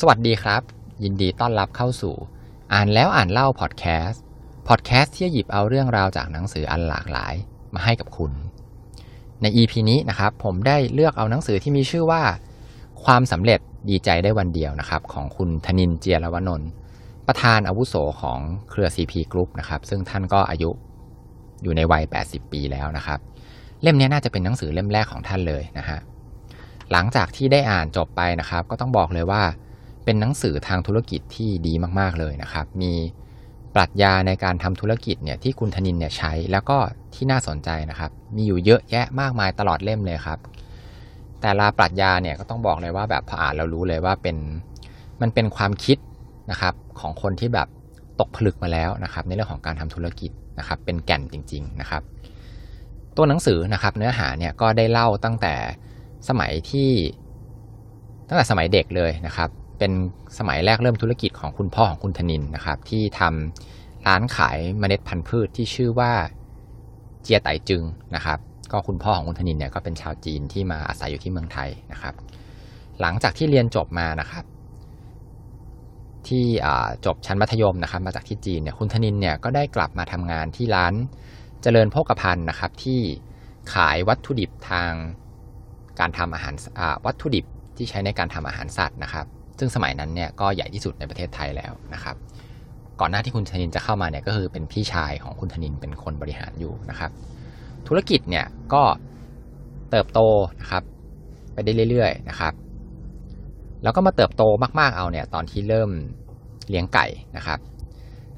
สวัสดีครับ ยินดีต้อนรับเข้าสู่ อ่านแล้วอ่านเล่าพอดแคสต์พอดแคสต์ที่หยิบเอาเรื่องราวจากหนังสืออันหลากหลายมาให้กับคุณ ใน EP นี้นะครับ ผมได้เลือกเอาหนังสือที่มีชื่อว่า ความสำเร็จดีใจได้วันเดียวนะครับ ของคุณธนินเจียรวนนท์ประธานอาวุโสของเครือ CP Group นะครับ ซึ่งท่านก็อายุอยู่ในวัย 80 ปีแล้วนะครับ เล่มนี้น่าจะเป็นหนังสือเล่มแรกของท่านเลยนะฮะหลังจากที่ได้อ่านจบไปนะครับ ก็ต้องบอกเลยว่า เป็นหนังสือทางธุรกิจที่ดีมาก ๆ เลยนะครับ มีปรัชญาในการทำธุรกิจเนี่ยที่คุณธนินเนี่ยใช้ แล้วก็ที่น่าสนใจนะครับ มีอยู่เยอะแยะมากมายตลอดเล่มเลยครับ แต่ละปรัชญาเนี่ยก็ต้องบอกเลยว่าแบบพออ่านเรารู้เลยว่าเป็นมันเป็นความคิดนะครับของคนที่แบบตกผลึกมาแล้วนะครับ ในเรื่องของการทำธุรกิจนะครับ เป็นแก่นจริง ๆนะครับ ตัวหนังสือนะครับ เนื้อหาเนี่ยก็ได้เล่าตั้งแต่สมัยที่ตั้งแต่สมัยเด็กเลยนะครับ เป็นสมัยแรกเริ่มธุรกิจของคุณพ่อของคุณธนินนะครับ ที่ทำร้านขายเมล็ดพันธุ์พืชที่ชื่อว่าเจียไตจึงนะครับ ก็คุณพ่อของคุณธนินเนี่ยก็เป็นชาวจีนที่มาอาศัยอยู่ที่เมืองไทยนะครับ หลังจากที่เรียนจบมานะครับ ที่จบชั้นมัธยมนะครับ มาจากที่จีนเนี่ยคุณธนินเนี่ยก็ได้กลับมาทำงานที่ร้านเจริญโภคภัณฑ์นะครับ ที่ขายวัตถุดิบทางการทำอาหารวัตถุดิบที่ใช้ในการทำอาหารสัตว์นะครับ ซึ่งสมัยนั้นเนี่ยก็ใหญ่ที่สุดในประเทศไทยแล้วนะครับ ก่อนหน้าที่คุณธนินจะเข้ามาเนี่ยก็คือเป็นพี่ชายของคุณธนินเป็นคนบริหารอยู่นะครับ ธุรกิจเนี่ยก็เติบโตนะครับ ไปได้เรื่อยๆนะครับ แล้วก็มาเติบโตมากๆเอาเนี่ยตอนที่เริ่มเลี้ยงไก่นะครับ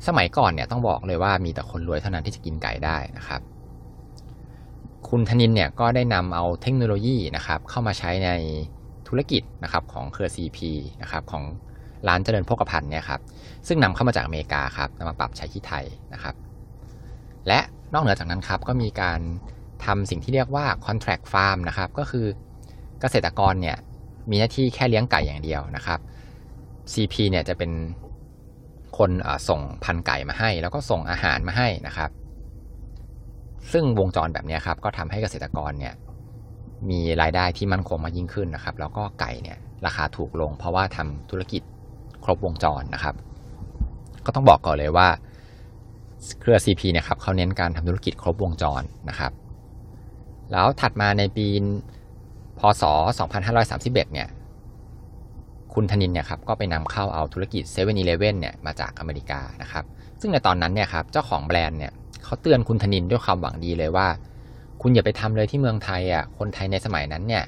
สมัยก่อนเนี่ยต้องบอกเลยว่ามีแต่คนรวยเท่านั้นที่จะกินไก่ได้นะครับ คุณธนินเนี่ยก็ได้นำเอาเทคโนโลยีนะครับ เข้ามาใช้ใน ธุรกิจนะครับของเครือ CP นะครับของร้านเจริญโภคภัณฑ์เนี่ยครับซึ่งนำเข้ามาจากอเมริกาครับนำมาปรับใช้ที่ไทยนะครับ และนอกเหนือจากนั้นครับก็มีการทำสิ่งที่เรียกว่า contract farm นะครับก็คือเกษตรกรเนี่ยมีหน้าที่แค่เลี้ยงไก่อย่างเดียวนะครับ CP เนี่ยจะเป็นคนส่งพันไก่มาให้ แล้วก็ส่งอาหารมาให้นะครับ ซึ่งวงจรแบบนี้ครับก็ทำให้เกษตรกรเนี่ย มีรายได้ที่มั่นคงมากยิ่งขึ้นนะครับ แล้วก็ไก่เนี่ยราคาถูกลง เพราะว่าทำธุรกิจครบวงจรนะครับ ก็ต้องบอกก่อนเลยว่า เครือ CP เนี่ยครับเขาเน้นการทำธุรกิจครบวงจรนะครับ แล้วถัดมาในปีพศ 2531 เนี่ยคุณธนินเนี่ยครับก็ไปนำเข้าเอาธุรกิจ7 e เ e ่ e อเนี่ยมาจากอเมริกานะครับ ซึ่งในตอนนั้นเนี่ยครับเจ้าของแบรนด์เนี่ยเขาเตือนคุณธนินด้วยความหวังดีเลยว่า คุณอย่าไปทำเลยที่เมืองไทยอะคนไทยในสมัยนั้นเนี่ย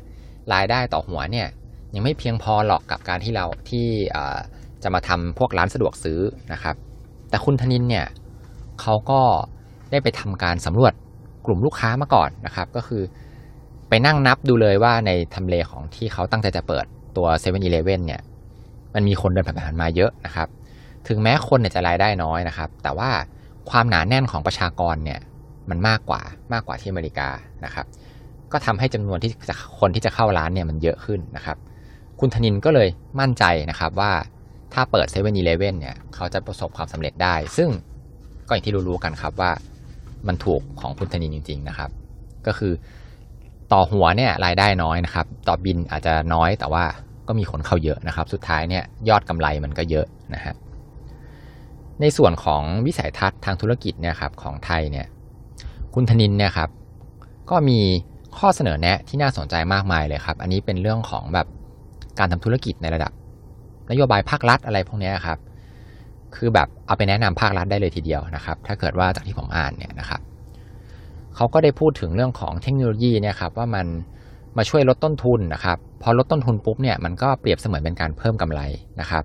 รายได้ต่อหัวเนี่ยยังไม่เพียงพอหรอกกับการที่เราที่จะมาทำพวกร้านสะดวกซื้อนะครับ แต่คุณธนินเนี่ยเขาก็ได้ไปทำการสำรวจกลุ่มลูกค้ามาก่อนนะครับ ก็คือไปนั่งนับดูเลยว่าในทำเลของที่เขาตั้งใจจะเปิดตัว7 e เ e ่ e อเนี่ยมันมีคนเดินผ่านมาเยอะนะครับ ถึงแม้คนเนี่ยจะรายได้น้อยนะครับ แต่ว่าความหนาแน่นของประชากรเนี่ย มันมากกว่ามากกว่าที่อเมริกานะครับ ก็ทำให้จำนวนที่คนที่จะเข้าร้านเนี่ยมันเยอะขึ้นนะครับ คุณธนินก็เลยมั่นใจนะครับว่าถ้าเปิดเซเว่นอีเลเว่นเนี่ยเขาจะประสบความสำเร็จได้ ซึ่งก็อย่างที่รู้ๆกันครับว่ามันถูกของคุณธนินจริง ๆนะครับ ก็คือต่อหัวเนี่ยรายได้น้อยนะครับ ต่อบินอาจจะน้อยแต่ว่าก็มีคนเข้าเยอะนะครับ สุดท้ายเนี่ยยอดกำไรมันก็เยอะนะฮะในส่วนของวิสัยทัศน์ทางธุรกิจเนี่ยครับของไทยเนี่ย คุณธนินเนี่ยครับก็มีข้อเสนอแนะที่น่าสนใจมากมายเลยครับ อันนี้เป็นเรื่องของแบบการทำธุรกิจในระดับ นโยบายภาครัฐอะไรพวกนี้ครับ คือแบบเอาไปแนะนำภาครัฐได้เลยทีเดียวนะครับ ถ้าเกิดว่าจากที่ผมอ่านเนี่ยนะครับเขาก็ได้พูดถึงเรื่องของเทคโนโลยีเนี่ยครับว่ามันมาช่วยลดต้นทุนนะครับ พอลดต้นทุนปุ๊บเนี่ยมันก็เปรียบเสมือนเป็นการเพิ่มกำไรนะครับ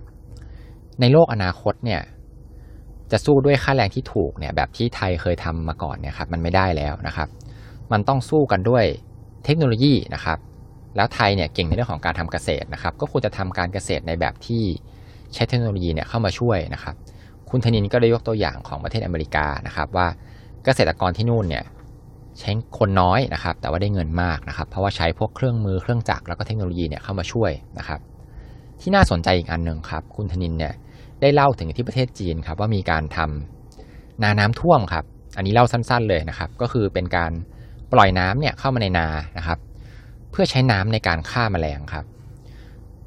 ในโลกอนาคตเนี่ย จะสู้ด้วยค่าแรงที่ถูกเนี่ยแบบที่ไทยเคยทำมาก่อนเนี่ยครับมันไม่ได้แล้วนะครับ มันต้องสู้กันด้วยเทคโนโลยีนะครับ แล้วไทยเนี่ยเก่งในเรื่องของการทำเกษตรนะครับ ก็ควรจะทำการเกษตรในแบบที่ใช้เทคโนโลยีเนี่ยเข้ามาช่วยนะครับ คุณธนินก็ได้ยกตัวอย่างของประเทศอเมริกานะครับว่าเกษตรกรที่นู่นเนี่ยใช้คนน้อยนะครับ แต่ว่าได้เงินมากนะครับ เพราะว่าใช้พวกเครื่องมือเครื่องจักรแล้วก็เทคโนโลยีเนี่ยเข้ามาช่วยนะครับ ที่น่าสนใจอีกอันหนึ่งครับ คุณธนินเนี่ย ได้เล่าถึงที่ประเทศจีนครับว่ามีการทำนาน้ำท่วมครับ อันนี้เล่าสั้นๆเลยนะครับ ก็คือเป็นการปล่อยน้ำเนี่ยเข้ามาในนานะครับ เพื่อใช้น้ำในการฆ่ามาแมลงครับ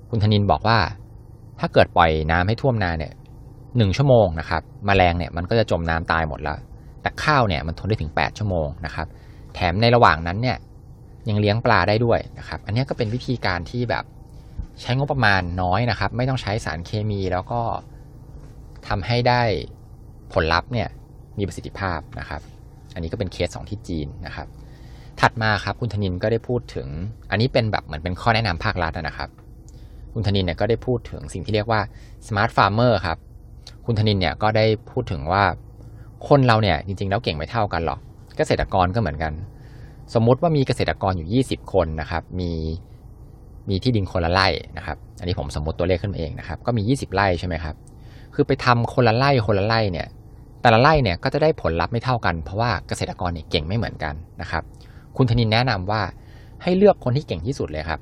คุณธนินบอกว่า ถ้าเกิดปล่อยน้ำให้ท่วมนาเนี่ยหนึ่งชั่วโมงนะครับมแมลงเนี่ยมันก็จะจมน้ำตายหมดแล้ว แต่ข้าวเนี่ยมันทนได้ถึง 8 ชั่วโมงนะครับ แถมในระหว่างนั้นเนี่ยยังเลี้ยงปลาได้ด้วยนะครับ อันนี้ก็เป็นวิธีการที่แบบใช้งบประมาณน้อยนะครับ ไม่ต้องใช้สารเคมีแล้วก็ ทำให้ได้ผลลัพธ์เนี่ยมีประสิทธิภาพนะครับ อันนี้ก็เป็นเคสสองที่จีนนะครับ ถัดมาครับคุณธนินก็ได้พูดถึง อันนี้เป็นแบบเหมือนเป็นข้อแนะนำภาครัฐนะครับ คุณธนินเนี่ยก็ได้พูดถึงสิ่งที่เรียกว่า smart farmer ครับ คุณธนินเนี่ยก็ได้พูดถึงว่าคนเราเนี่ยจริงๆแล้วเก่งไม่เท่ากันหรอก เกษตรกรก็เหมือนกัน สมมุติว่ามีเกษตรกรอยู่ 20 คนนะครับ มีมีที่ดินคนละไร่นะครับ อันนี้ผมสมมติตัวเลขขึ้นมาเองนะครับ ก็มี 20 ไร่ใช่ไหมครับ คือไปทำคนละไร่คนละไร่เนี่ยแต่ละไร่เนี่ยก็จะได้ผลลัพธ์ไม่เท่ากันเพราะว่าเกษตรกรเนี่ยเก่งไม่เหมือนกันนะครับ คุณธนินแนะนำว่าให้เลือกคนที่เก่งที่สุดเลยครับ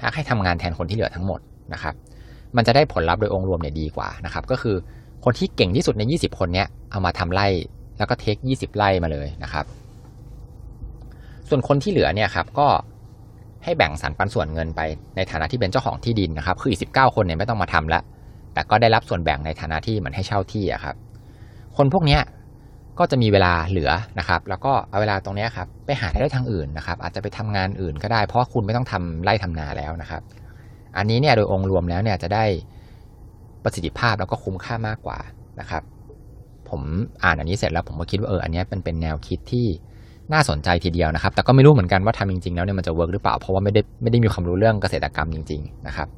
ถ้าให้ทำงานแทนคนที่เหลือทั้งหมดนะครับ มันจะได้ผลลัพธ์โดยองค์รวมเนี่ยดีกว่านะครับ ก็คือคนที่เก่งที่สุดใน 20 คนเนี้ยเอามาทำไร่แล้วก็เทค 20ไร่มาเลยนะครับ ส่วนคนที่เหลือเนี่ยครับก็ให้แบ่งสรรปันส่วนเงินไปในฐานะที่เป็นเจ้าของที่ดินนะครับ คืออีก19 คนเนี่ยไม่ต้องมาทำแล้ว แต่ก็ได้รับส่วนแบ่งในฐานะที่เหมือนให้เช่าที่อะครับ คนพวกนี้ก็จะมีเวลาเหลือนะครับ แล้วก็เอาเวลาตรงนี้ครับไปหารายได้ทางอื่นนะครับ อาจจะไปทำงานอื่นก็ได้ เพราะคุณไม่ต้องทำไร่ทำนาแล้วนะครับ อันนี้เนี่ยโดยองค์รวมแล้วเนี่ยจะได้ประสิทธิภาพแล้วก็คุ้มค่ามากกว่านะครับ ผมอ่านอันนี้เสร็จแล้วผมก็คิดว่าเอออันนี้เป็นเป็นแนวคิดที่น่าสนใจทีเดียวนะครับ แต่ก็ไม่รู้เหมือนกันว่าทำจริงๆแล้วเนี่ยมันจะ work หรือเปล่า เพราะว่าไม่ได้ไม่ได้มีความรู้เรื่องเกษตรกรรมจริง ๆ นะครับ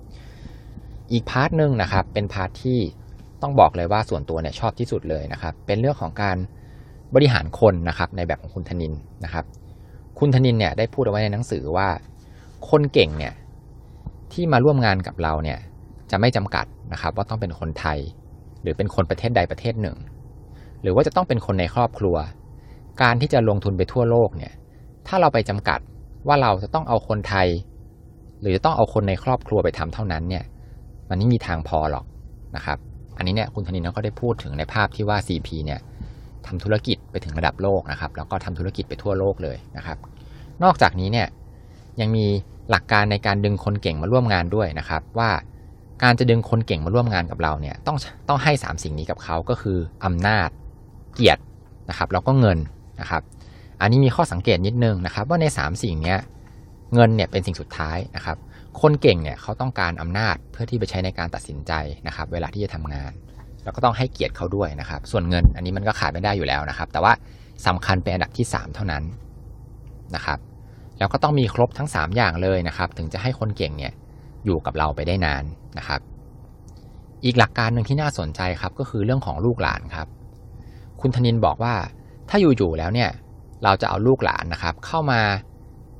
อีก part หนึ่งนะครับ เป็น part ที่ต้องบอกเลยว่าส่วนตัวเนี่ยชอบที่สุดเลยนะครับ เป็นเรื่องของการบริหารคนนะครับในแบบของคุณธนินท์นะครับ คุณธนินท์เนี่ยได้พูดเอาไว้ในหนังสือว่า คนเก่งเนี่ยที่มาร่วมงานกับเราเนี่ยจะไม่จำกัดนะครับ ว่าต้องเป็นคนไทย หรือเป็นคนประเทศใดประเทศหนึ่ง หรือว่าจะต้องเป็นคนในครอบครัว การที่จะลงทุนไปทั่วโลกเนี่ยถ้าเราไปจำกัดว่าเราจะต้องเอาคนไทย หรือจะต้องเอาคนในครอบครัวไปทำเท่านั้นเนี่ย มันไม่มีทางพอหรอกนะครับ อันนี้เนี่ยคุณธนินก็ได้พูดถึงในภาพที่ว่า CP เนี่ยทำธุรกิจไปถึงระดับโลกนะครับ แล้วก็ทำธุรกิจไปทั่วโลกเลยนะครับ นอกจากนี้เนี่ยยังมีหลักการในการดึงคนเก่งมาร่วมงานด้วยนะครับ ว่าการจะดึงคนเก่งมาร่วมงานกับเราเนี่ยต้องต้องให้ 3 สิ่งนี้กับเขาก็คืออำนาจเกียรตินะครับแล้วก็เงินนะครับ อันนี้มีข้อสังเกตนิดนึงนะครับ ว่าใน 3 สิ่งนี้เงินเนี่ยเป็นสิ่งสุดท้ายนะครับ คนเก่งเนี่ยเขาต้องการอำนาจเพื่อที่ไปใช้ในการตัดสินใจนะครับ เวลาที่จะทำงาน แล้วก็ต้องให้เกียรติเขาด้วยนะครับ ส่วนเงินอันนี้มันก็ขาดไม่ได้อยู่แล้วนะครับ แต่ว่าสำคัญเป็นอันดับที่ 3 เท่านั้นนะครับ แล้วก็ต้องมีครบทั้ง 3 อย่างเลยนะครับ ถึงจะให้คนเก่งเนี่ยอยู่กับเราไปได้นานนะครับ อีกหลักการหนึ่งที่น่าสนใจครับก็คือเรื่องของลูกหลานครับ คุณธนินบอกว่าถ้าอยู่ๆแล้วเนี่ยเราจะเอาลูกหลานนะครับ เข้ามา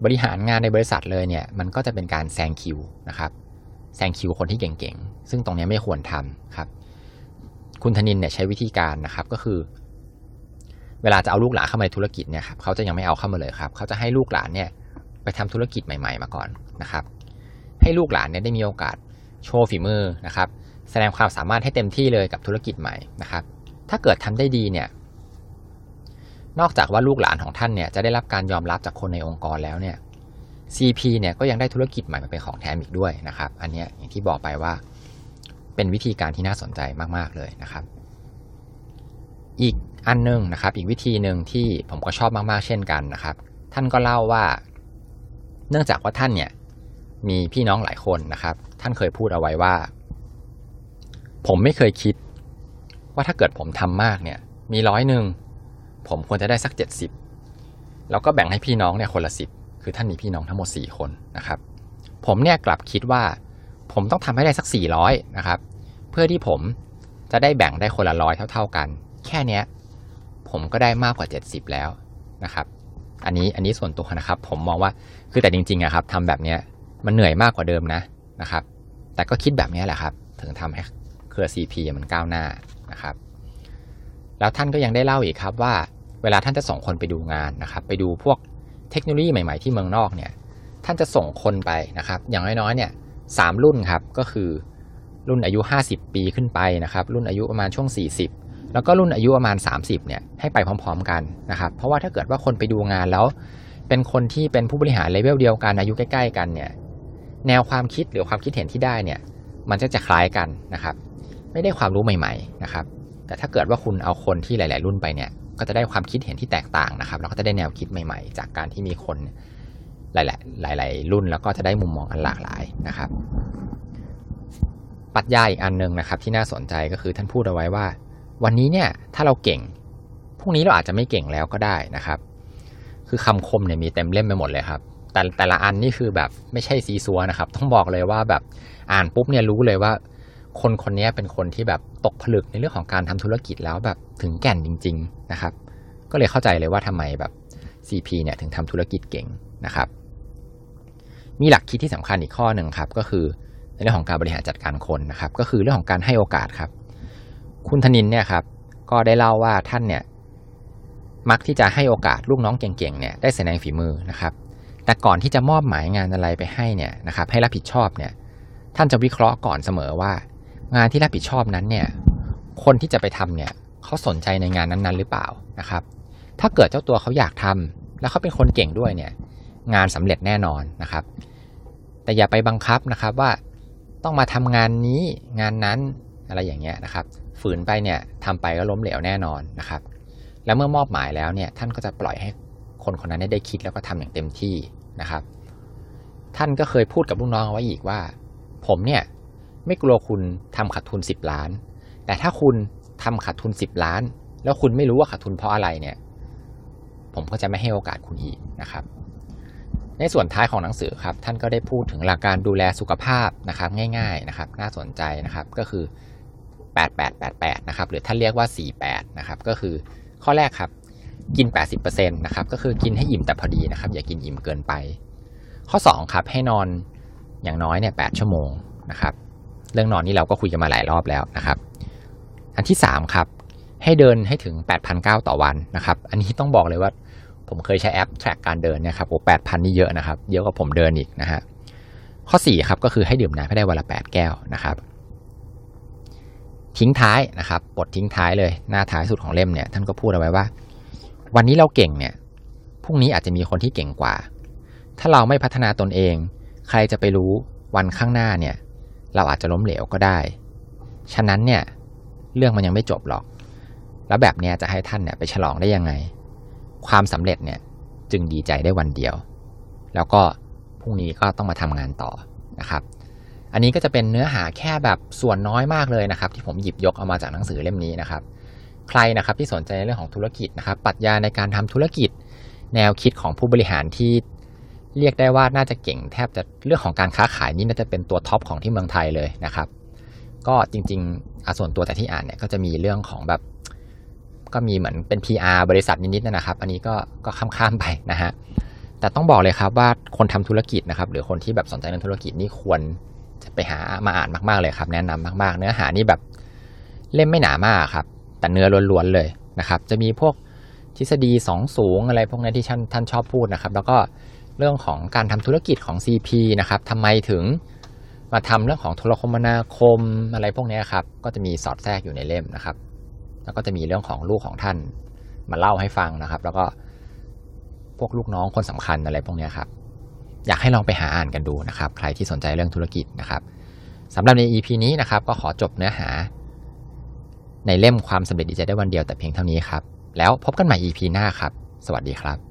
บริหารงานในบริษัทเลยเนี่ยมันก็จะเป็นการแซงคิวนะครับแซงคิวคนที่เก่งๆ ซึ่งตรงนี้ไม่ควรทำครับ คุณธนินเนี่ยใช้วิธีการนะครับก็คือ เวลาจะเอาลูกหลานเข้ามาในธุรกิจเนี่ยครับเขาจะยังไม่เอาเข้ามาเลยครับเขาจะให้ลูกหลานเนี่ยไปทำธุรกิจใหม่ ๆ มาก่อนนะครับ ให้ลูกหลานเนี่ยได้มีโอกาสโชว์ฝีมือนะครับ แสดงความสามารถให้เต็มที่เลยกับธุรกิจใหม่นะครับ ถ้าเกิดทำได้ดีเนี่ย นอกจากว่าลูกหลานของท่านเนี่ยจะได้รับการยอมรับจากคนในองค์กรแล้วเนี่ย CP เนี่ยก็ยังได้ธุรกิจใหม่มาเป็นของแถมอีกด้วยนะครับ อันนี้อย่างที่บอกไปว่าเป็นวิธีการที่น่าสนใจมากๆเลยนะครับ อีกอันนึงนะครับ อีกวิธีหนึ่งที่ผมก็ชอบมากๆเช่นกันนะครับ ท่านก็เล่าว่า เนื่องจากว่าท่านเนี่ยมีพี่น้องหลายคนนะครับ ท่านเคยพูดเอาไว้ว่า ผมไม่เคยคิด ว่าถ้าเกิดผมทำมากเนี่ย มีร้อยหนึ่ง ผมควรจะได้สักเจ็ดสิบแล้วก็แบ่งให้พี่น้องเนี่ยคนละสิบคือท่านมีพี่น้องทั้งหมดสี่คนนะครับ ผมเนี่ยกลับคิดว่า ผมต้องทำให้ได้สักสี่ร้อยนะครับ เพื่อที่ผมจะได้แบ่งได้คนละร้อยเท่า ๆกัน แค่เนี้ยผมก็ได้มากกว่าเจ็ดสิบแล้วนะครับ อันนี้อันนี้ส่วนตัวนะครับ ผมมองว่าคือแต่จริงๆอะครับทำแบบเนี้ยมันเหนื่อยมากกว่าเดิมนะนะครับ แต่ก็คิดแบบนี้แหละครับ ถึงทำให้เครือ CP มันก้าวหน้านะครับ แล้วท่านก็ยังได้เล่าอีกครับว่า เวลาท่านจะส่งคนไปดูงานนะครับ ไปดูพวกเทคโนโลยีใหม่ ๆ ที่เมืองนอกเนี่ย ท่านจะส่งคนไปนะครับ อย่างน้อยๆเนี่ยสามรุ่นครับ ก็คือรุ่นอายุ 50 ปีขึ้นไปนะครับ รุ่นอายุประมาณช่วง 40 แล้วก็รุ่นอายุประมาณ 30เนี่ยให้ไปพร้อม ๆ กันนะครับ เพราะว่าถ้าเกิดว่าคนไปดูงานแล้ว เป็นคนที่เป็นผู้บริหารเลเวลเดียวกันอายุใกล้ ๆ กันเนี่ยแนวความคิดหรือความคิดเห็นที่ได้เนี่ยมันจะจะคล้ายกันนะครับ ไม่ได้ความรู้ใหม่ ๆ นะครับ แต่ถ้าเกิดว่าคุณเอาคนที่หลาย ๆ รุ่นไปเนี่ย ก็จะได้ความคิดเห็นที่แตกต่างนะครับแล้วก็จะได้แนวคิดใหม่ ๆ จากการที่มีคนหลายๆหลาย ๆ รุ่นแล้วก็จะได้มุมมองอันหลากหลายนะครับปรัชญาอีกอันหนึ่งนะครับที่น่าสนใจก็คือท่านพูดเอาไว้ว่า วันนี้เนี่ยถ้าเราเก่งพรุ่งนี้เราอาจจะไม่เก่งแล้วก็ได้นะครับ คือคำคมเนี่ยมีเต็มเล่มไปหมดเลยครับ แต่แต่ละอันนี่คือแบบไม่ใช่ซีซัวนะครับ ต้องบอกเลยว่าแบบอ่านปุ๊บเนี่ยรู้เลยว่า คนคนนี้เป็นคนที่แบบตกผลึกในเรื่องของการทำธุรกิจแล้วแบบถึงแก่นจริง ๆนะครับ ก็เลยเข้าใจเลยว่าทำไมแบบ CP เนี่ยถึงทำธุรกิจเก่งนะครับ มีหลักคิดที่สำคัญอีกข้อหนึ่งครับก็คือในเรื่องของการบริหารจัดการคนนะครับ ก็คือเรื่องของการให้โอกาสครับ คุณธนินเนี่ยครับ ก็ได้เล่าว่าท่านเนี่ยมักที่จะให้โอกาสลูกน้องเก่งๆเนี่ยได้แสดงฝีมือนะครับ แต่ก่อนที่จะมอบหมายงานอะไรไปให้เนี่ยนะครับ ให้รับผิดชอบเนี่ย ท่านจะวิเคราะห์ก่อนเสมอว่า งานที่รับผิดชอบนั้นเนี่ยคนที่จะไปทำเนี่ยเขาสนใจในงานนั้นๆ หรือเปล่านะครับ ถ้าเกิดเจ้าตัวเขาอยากทำแล้วเขาเป็นคนเก่งด้วยเนี่ยงานสำเร็จแน่นอนนะครับ แต่อย่าไปบังคับนะครับว่าต้องมาทำงานนี้งานนั้นอะไรอย่างเงี้ยนะครับ ฝืนไปเนี่ยทำไปก็ล้มเหลวแน่นอนนะครับ แล้วเมื่อมอบหมายแล้วเนี่ยท่านก็จะปล่อยให้คนคนนั้นได้คิดแล้วก็ทำอย่างเต็มที่นะครับ ท่านก็เคยพูดกับลูกน้องเอาไว้อีกว่า ผมเนี่ย ไม่กลัวคุณทำขาดทุนสิบล้าน แต่ถ้าคุณทำขาดทุนสิบล้าน แล้วคุณไม่รู้ว่าขาดทุนเพราะอะไรเนี่ย ผมก็จะไม่ให้โอกาสคุณอีกนะครับ ในส่วนท้ายของหนังสือครับ ท่านก็ได้พูดถึงหลักการดูแลสุขภาพนะครับ ง่าย ๆนะครับ น่าสนใจนะครับก็คือ 8888 นะครับ หรือท่านเรียกว่า 48 นะครับ ก็คือข้อแรกครับกิน 80%นะครับ ก็คือกินให้อิ่มแต่พอดีนะครับ อย่ากินอิ่มเกินไป ข้อ 2 ครับ ให้นอนอย่างน้อยเนี่ย8ชั่วโมงนะครับ เรื่องนอนนี่เราก็คุยกันมาหลายรอบแล้วนะครับ อันที่3ครับให้เดินให้ถึง8,900ต่อวันนะครับ อันนี้ต้องบอกเลยว่าผมเคยใช้แอป track การเดินนี่ยครับโอ้8,000นี่เยอะนะครับ เยอะกว่าผมเดินอีกนะฮะ ข้อ4ครับก็คือให้ดื่มน้ำให้ได้วันละ 8 แก้วนะครับ ทิ้งท้ายนะครับ บททิ้งท้ายเลยหน้าท้ายสุดของเล่มเนี่ยท่านก็พูดเอาไว้ว่า วันนี้เราเก่งเนี่ย พรุ่งนี้อาจจะมีคนที่เก่งกว่า ถ้าเราไม่พัฒนาตนเอง ใครจะไปรู้วันข้างหน้าเนี่ย เราอาจจะล้มเหลวก็ได้ ฉะนั้นเนี่ยเรื่องมันยังไม่จบหรอก แล้วแบบเนี้ยจะให้ท่านเนี่ยไปฉลองได้ยังไง ความสำเร็จเนี่ยจึงดีใจได้วันเดียว แล้วก็พรุ่งนี้ก็ต้องมาทำงานต่อนะครับ อันนี้ก็จะเป็นเนื้อหาแค่แบบส่วนน้อยมากเลยนะครับ ที่ผมหยิบยกเอามาจากหนังสือเล่มนี้นะครับ ใครนะครับที่สนใจในเรื่องของธุรกิจนะครับปรัชญาในการทำธุรกิจ แนวคิดของผู้บริหารที่ เรียกได้ว่าน่าจะเก่งแทบจะเรื่องของการค้าขายนี่น่าจะเป็นตัวท็อปของที่เมืองไทยเลยนะครับ ก็จริงๆอาส่วนตัวแต่ที่อ่านเนี่ยก็จะมีเรื่องของแบบ ก็มีเหมือนเป็น PR บริษัทนิดๆนะครับ อันนี้ก็ก็ข้ามๆไปนะฮะแต่ต้องบอกเลยครับว่าคนทำธุรกิจนะครับหรือคนที่แบบสนใจในธุรกิจนี่ควรจะไปหามาอ่านมากๆเลยครับ แนะนำมาก ๆ เนื้อหานี่แบบเล่มไม่หนามากครับ แต่เนื้อล้วนๆเลยนะครับ จะมีพวกทฤษฎีสองสูงอะไรพวกนี้ที่ท่านท่านชอบพูดนะครับ แล้วก็ เรื่องของการทำธุรกิจของ CP นะครับทำไมถึงมาทำเรื่องของโทรคมนาคมอะไรพวกนี้ครับ ก็จะมีสอดแทรกอยู่ในเล่มนะครับ แล้วก็จะมีเรื่องของลูกของท่านมาเล่าให้ฟังนะครับ แล้วก็พวกลูกน้องคนสำคัญอะไรพวกนี้ครับ อยากให้ลองไปหาอ่านกันดูนะครับ ใครที่สนใจเรื่องธุรกิจนะครับสำหรับใน EP นี้นะครับ ก็ขอจบเนื้อหา ในเล่มความสำเร็จดีใจได้วันเดียวแต่เพียงเท่านี้ครับ แล้วพบกันใหม่ EP หน้าครับ สวัสดีครับ